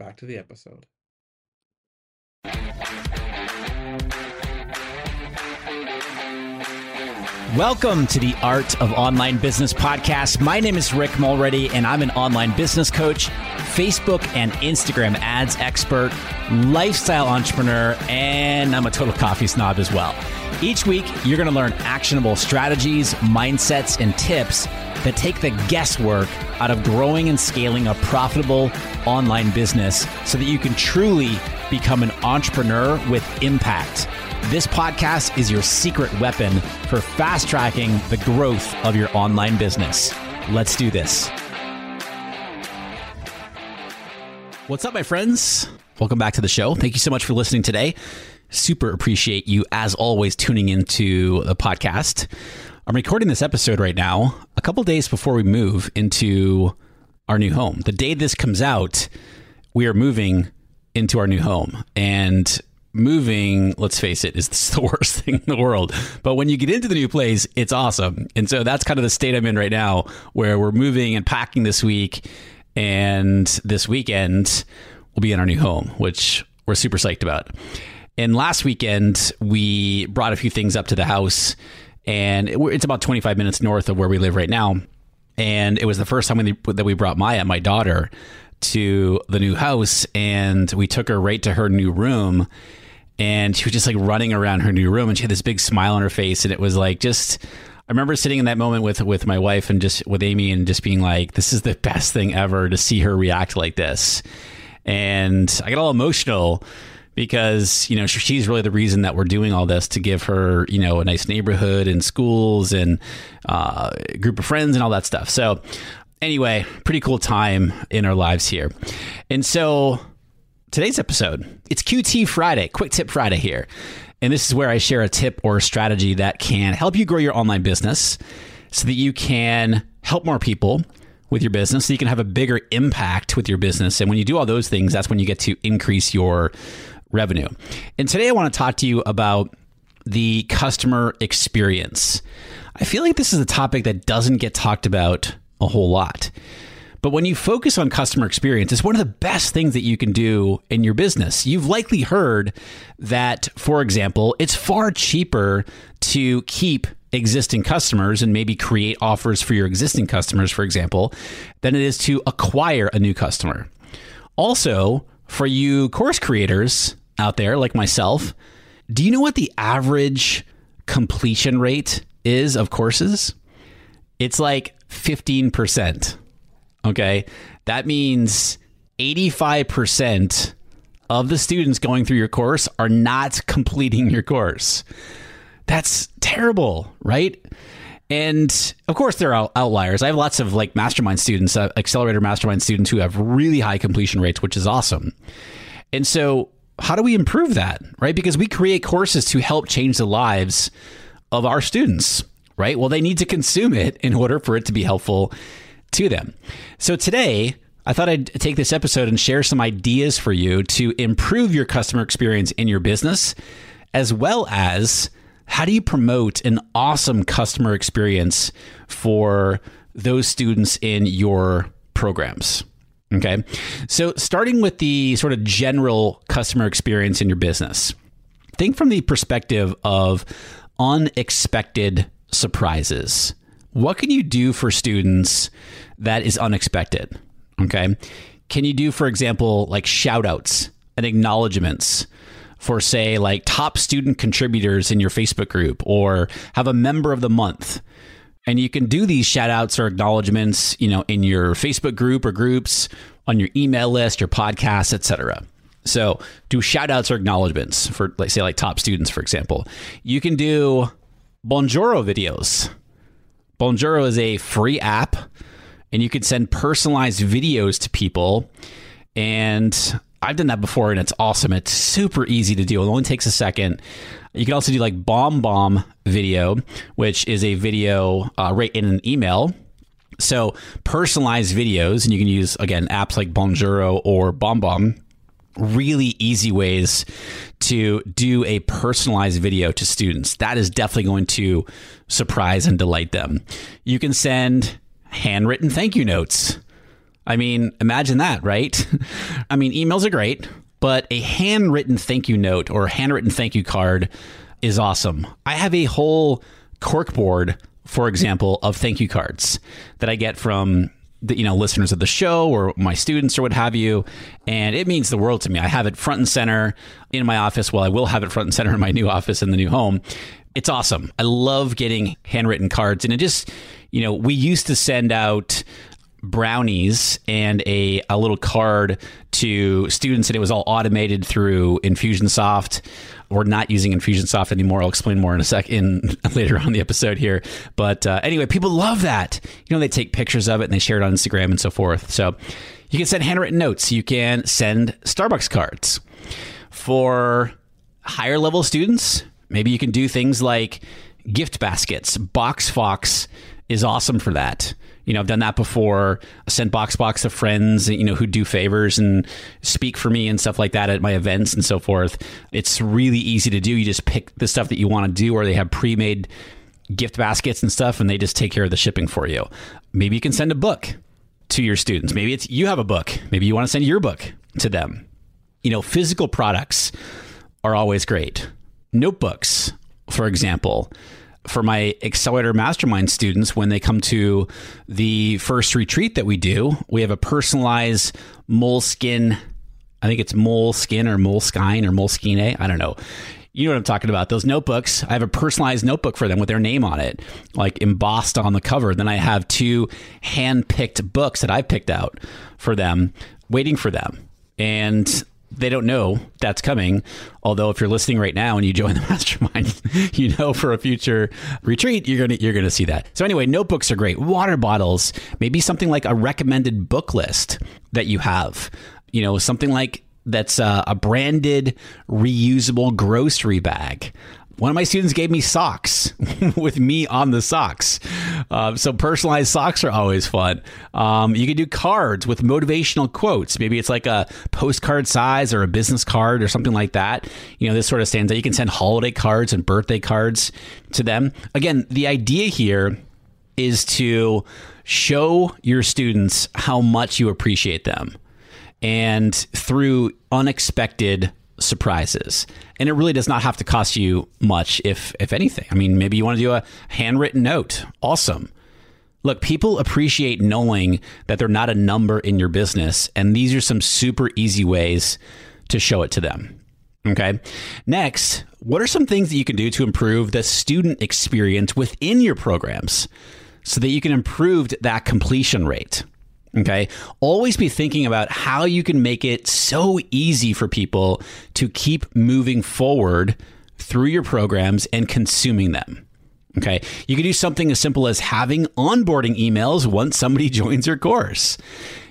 Back to the episode. Welcome to the Art of Online Business podcast. My name is Rick Mulready, and I'm an online business coach, Facebook and Instagram ads expert, lifestyle entrepreneur, and I'm a total coffee snob as well. Each week, you're going to learn actionable strategies, mindsets, and tips that take the guesswork out of growing and scaling a profitable online business so that you can truly become an entrepreneur with impact. This podcast is your secret weapon for fast tracking the growth of your online business. Let's do this. What's up, my friends? Welcome back to the show. Thank you so much for listening today. Super appreciate you, as always, tuning into the podcast. I'm recording this episode right now, a couple days before we move into our new home. The day this comes out, we are moving into our new home. And moving, let's face it, is the worst thing in the world. But when you get into the new place, it's awesome. And so that's kind of the state I'm in right now, where we're moving and packing this week. And this weekend, we'll be in our new home, which we're super psyched about. And last weekend, we brought a few things up to the house and it's about 25 minutes north of where we live right now. And it was the first time that we brought Maya, my daughter, to the new house, and we took her right to her new room. And she was just like running around her new room, and she had this big smile on her face, and it was like just. I remember sitting in that moment with with my wife and just with Amy, and just being like, "This is the best thing ever to see her react like this." And I got all emotional because you know she's really the reason that we're doing all this to give her you know a nice neighborhood and schools and uh, group of friends and all that stuff. So anyway, pretty cool time in our lives here, and so today's episode it's QT Friday, quick tip Friday here, and this is where I share a tip or a strategy that can help you grow your online business so that you can help more people with your business so you can have a bigger impact with your business. And when you do all those things that's when you get to increase your revenue. And today I want to talk to you about the customer experience. I feel like this is a topic that doesn't get talked about a whole lot. But when you focus on customer experience, it's one of the best things that you can do in your business. You've likely heard that, for example, it's far cheaper to keep existing customers and maybe create offers for your existing customers, for example, than it is to acquire a new customer. Also, for you course creators, out there, like myself, do you know what the average completion rate is of courses? It's like 15%. Okay. That means 85% of the students going through your course are not completing your course. That's terrible, right? And of course, there are outliers. I have lots of like mastermind students, uh, accelerator mastermind students who have really high completion rates, which is awesome. And so how do we improve that, right? Because we create courses to help change the lives of our students, right? Well, they need to consume it in order for it to be helpful to them. So today, I thought I'd take this episode and share some ideas for you to improve your customer experience in your business, as well as how do you promote an awesome customer experience for those students in your programs? Okay. So, starting with the sort of general customer experience in your business, think from the perspective of unexpected surprises. What can you do for students that is unexpected? Okay. Can you do, for example, like shout outs and acknowledgments for, say, like top student contributors in your Facebook group or have a member of the month? And you can do these shout outs or acknowledgments, you know, in your Facebook group or groups, on your email list, your podcast, etc. So do shout outs or acknowledgments for like say like top students, for example. You can do Bonjoro videos. Bonjoro is a free app and you can send personalized videos to people. And I've done that before and it's awesome. It's super easy to do. It only takes a second. You can also do like Bomb Bomb video, which is a video uh, right in an email. So personalized videos, and you can use again apps like Bonjoro or Bomb Bomb. Really easy ways to do a personalized video to students. That is definitely going to surprise and delight them. You can send handwritten thank you notes. I mean, imagine that, right? I mean, emails are great, but a handwritten thank you note or handwritten thank you card is awesome. I have a whole corkboard, for example, of thank you cards that I get from the you know listeners of the show or my students or what have you and it means the world to me i have it front and center in my office well i will have it front and center in my new office in the new home it's awesome i love getting handwritten cards and it just you know we used to send out brownies and a, a little card to students and it was all automated through infusionsoft. We're not using infusionsoft anymore. I'll explain more in a second later on the episode here. But uh, anyway people love that. You know they take pictures of it and they share it on instagram and so forth. So you can send handwritten notes. You can send starbucks cards. For higher level students maybe you can do things like gift baskets boxfox is awesome for that you know, I've done that before. I sent BoxFox to friends, you know, who do favors and speak for me and stuff like that at my events and so forth. It's really easy to do. You just pick the stuff that you want to do, or they have pre-made gift baskets and stuff, and they just take care of the shipping for you. Maybe you can send a book to your students. Maybe it's you have a book. Maybe you want to send your book to them. You know, physical products are always great. Notebooks, for example for my Accelerator Mastermind students, when they come to the first retreat that we do, we have a personalized moleskin. I think it's moleskin or moleskine or moleskine. I don't know. You know what I'm talking about. Those notebooks. I have a personalized notebook for them with their name on it, like embossed on the cover. Then I have two hand picked books that I picked out for them, waiting for them. And they don't know that's coming. Although if you're listening right now and you join the mastermind, you know for a future retreat you're gonna you're gonna see that. So anyway, notebooks are great. Water bottles, maybe something like a recommended book list that you have. You know, something like that's uh, a branded reusable grocery bag one of my students gave me socks with me on the socks. Uh, so personalized socks are always fun. Um, you can do cards with motivational quotes. Maybe it's like a postcard size or a business card or something like that. You know, this sort of stands out. You can send holiday cards and birthday cards to them. Again, the idea here is to show your students how much you appreciate them. And through unexpected surprises. And it really does not have to cost you much, if if anything. I mean, maybe you want to do a handwritten note. Awesome. Look, people appreciate knowing that they're not a number in your business, and these are some super easy ways to show it to them. Okay. Next, what are some things that you can do to improve the student experience within your programs so that you can improve that completion rate? Okay. Always be thinking about how you can make it so easy for people to keep moving forward through your programs and consuming them. Okay. You can do something as simple as having onboarding emails once somebody joins your course.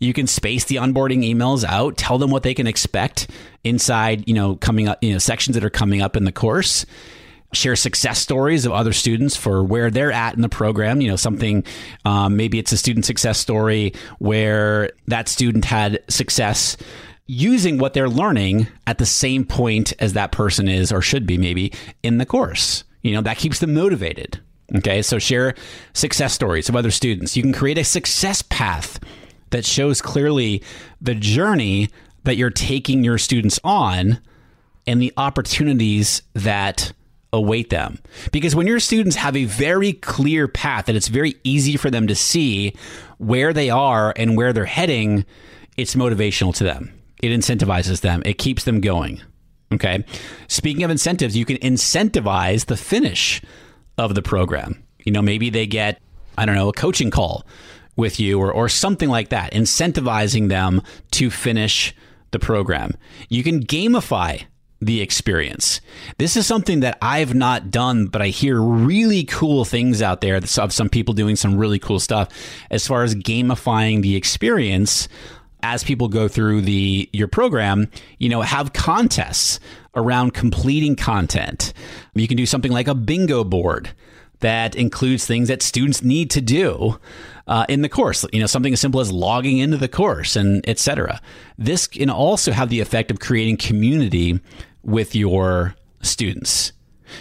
You can space the onboarding emails out, tell them what they can expect inside, you know, coming up, you know, sections that are coming up in the course share success stories of other students for where they're at in the program. You know, something um, maybe it's a student success story where that student had success using what they're learning at the same point as that person is or should be maybe in the course. You know, that keeps them motivated. Okay, so share success stories of other students. You can create a success path that shows clearly the journey that you're taking your students on and the opportunities that await them. Because when your students have a very clear path that it's very easy for them to see where they are and where they're heading, it's motivational to them. It incentivizes them, it keeps them going. Okay. Speaking of incentives, you can incentivize the finish of the program. You know, maybe they get, I don't know, a coaching call with you or, or something like that, incentivizing them to finish the program. You can gamify the experience. This is something that I've not done, but I hear really cool things out there of some people doing some really cool stuff as far as gamifying the experience as people go through the your program, you know, have contests around completing content. You can do something like a bingo board that includes things that students need to do uh, in the course. You know, something as simple as logging into the course and etc. This can also have the effect of creating community with your students.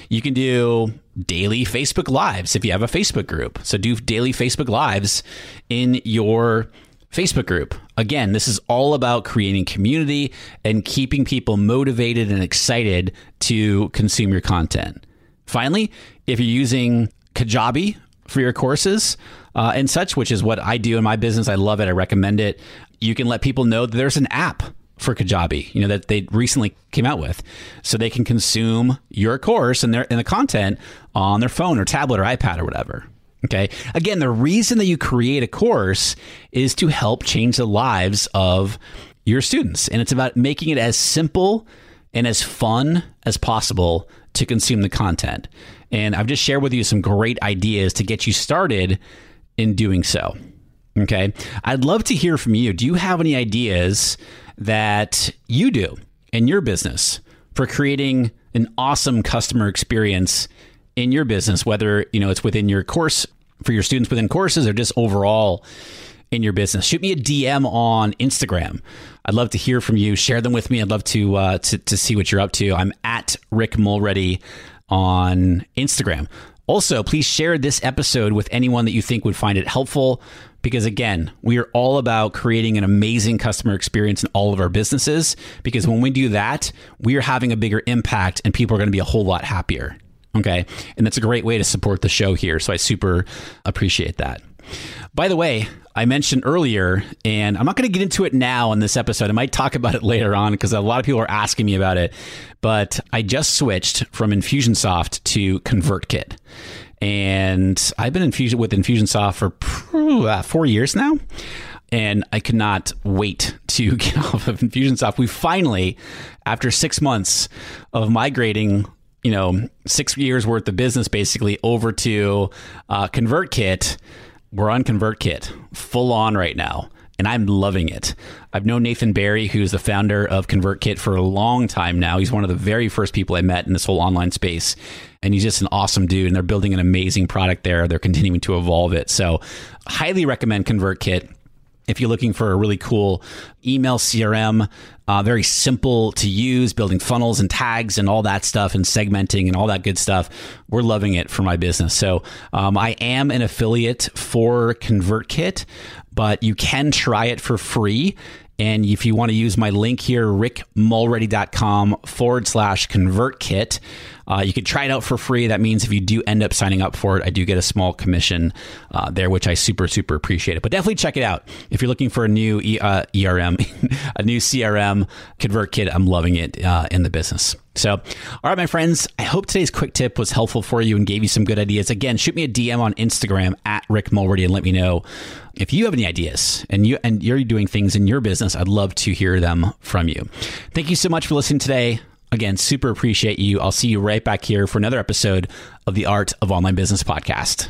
You can do daily Facebook Lives if you have a Facebook group. So do daily Facebook Lives in your Facebook group. Again, this is all about creating community and keeping people motivated and excited to consume your content. Finally, if you're using Kajabi for your courses uh, and such, which is what I do in my business, I love it. I recommend it. You can let people know that there's an app for Kajabi, you know, that they recently came out with. So they can consume your course and their and the content on their phone or tablet or iPad or whatever. Okay. Again, the reason that you create a course is to help change the lives of your students. And it's about making it as simple and as fun as possible to consume the content. And I've just shared with you some great ideas to get you started in doing so. Okay. I'd love to hear from you. Do you have any ideas that you do in your business for creating an awesome customer experience in your business, whether you know it's within your course for your students within courses or just overall in your business. Shoot me a DM on Instagram. I'd love to hear from you. Share them with me. I'd love to uh, to, to see what you're up to. I'm at Rick Mulready on Instagram. Also, please share this episode with anyone that you think would find it helpful. Because again, we are all about creating an amazing customer experience in all of our businesses. Because when we do that, we are having a bigger impact and people are going to be a whole lot happier. Okay. And that's a great way to support the show here. So I super appreciate that. By the way, I mentioned earlier, and I'm not going to get into it now in this episode. I might talk about it later on because a lot of people are asking me about it. But I just switched from Infusionsoft to ConvertKit. And I've been infusion with Infusionsoft for uh, four years now. And I could not wait to get off of Infusionsoft. We finally, after six months of migrating you know six years worth of business basically over to uh, ConvertKit. We're on ConvertKit full on right now, and I'm loving it. I've known Nathan Barry, who's the founder of ConvertKit, for a long time now. He's one of the very first people I met in this whole online space, and he's just an awesome dude. And they're building an amazing product there. They're continuing to evolve it. So, highly recommend ConvertKit if you're looking for a really cool email CRM, uh, very simple to use, building funnels and tags and all that stuff, and segmenting and all that good stuff, we're loving it for my business. So um, I am an affiliate for ConvertKit, but you can try it for free. And if you want to use my link here, rickmulready.com forward slash ConvertKit, uh, you can try it out for free. That means if you do end up signing up for it, I do get a small commission uh, there, which I super, super appreciate it. But definitely check it out. If you're looking for a new e- uh, ERM, a new CRM, ConvertKit, I'm loving it uh, in the business. So, all right, my friends, I hope today's quick tip was helpful for you and gave you some good ideas. Again, shoot me a DM on Instagram at Rick Mulready and let me know if you have any ideas and you and you're doing things in your business. I'd love to hear them from you. Thank you so much for listening today. Again, super appreciate you. I'll see you right back here for another episode of the Art of Online Business podcast.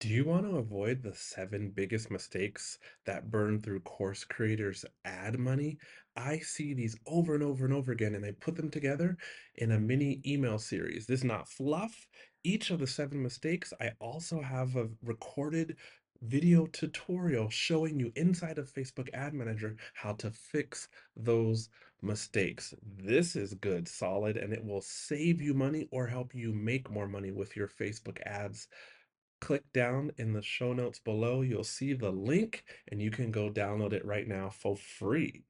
Do you want to avoid the seven biggest mistakes that burn through course creators' ad money? I see these over and over and over again, and I put them together in a mini email series. This is not fluff. Each of the seven mistakes, I also have a recorded video tutorial showing you inside of Facebook Ad Manager how to fix those mistakes. This is good, solid, and it will save you money or help you make more money with your Facebook ads. Click down in the show notes below. You'll see the link and you can go download it right now for free.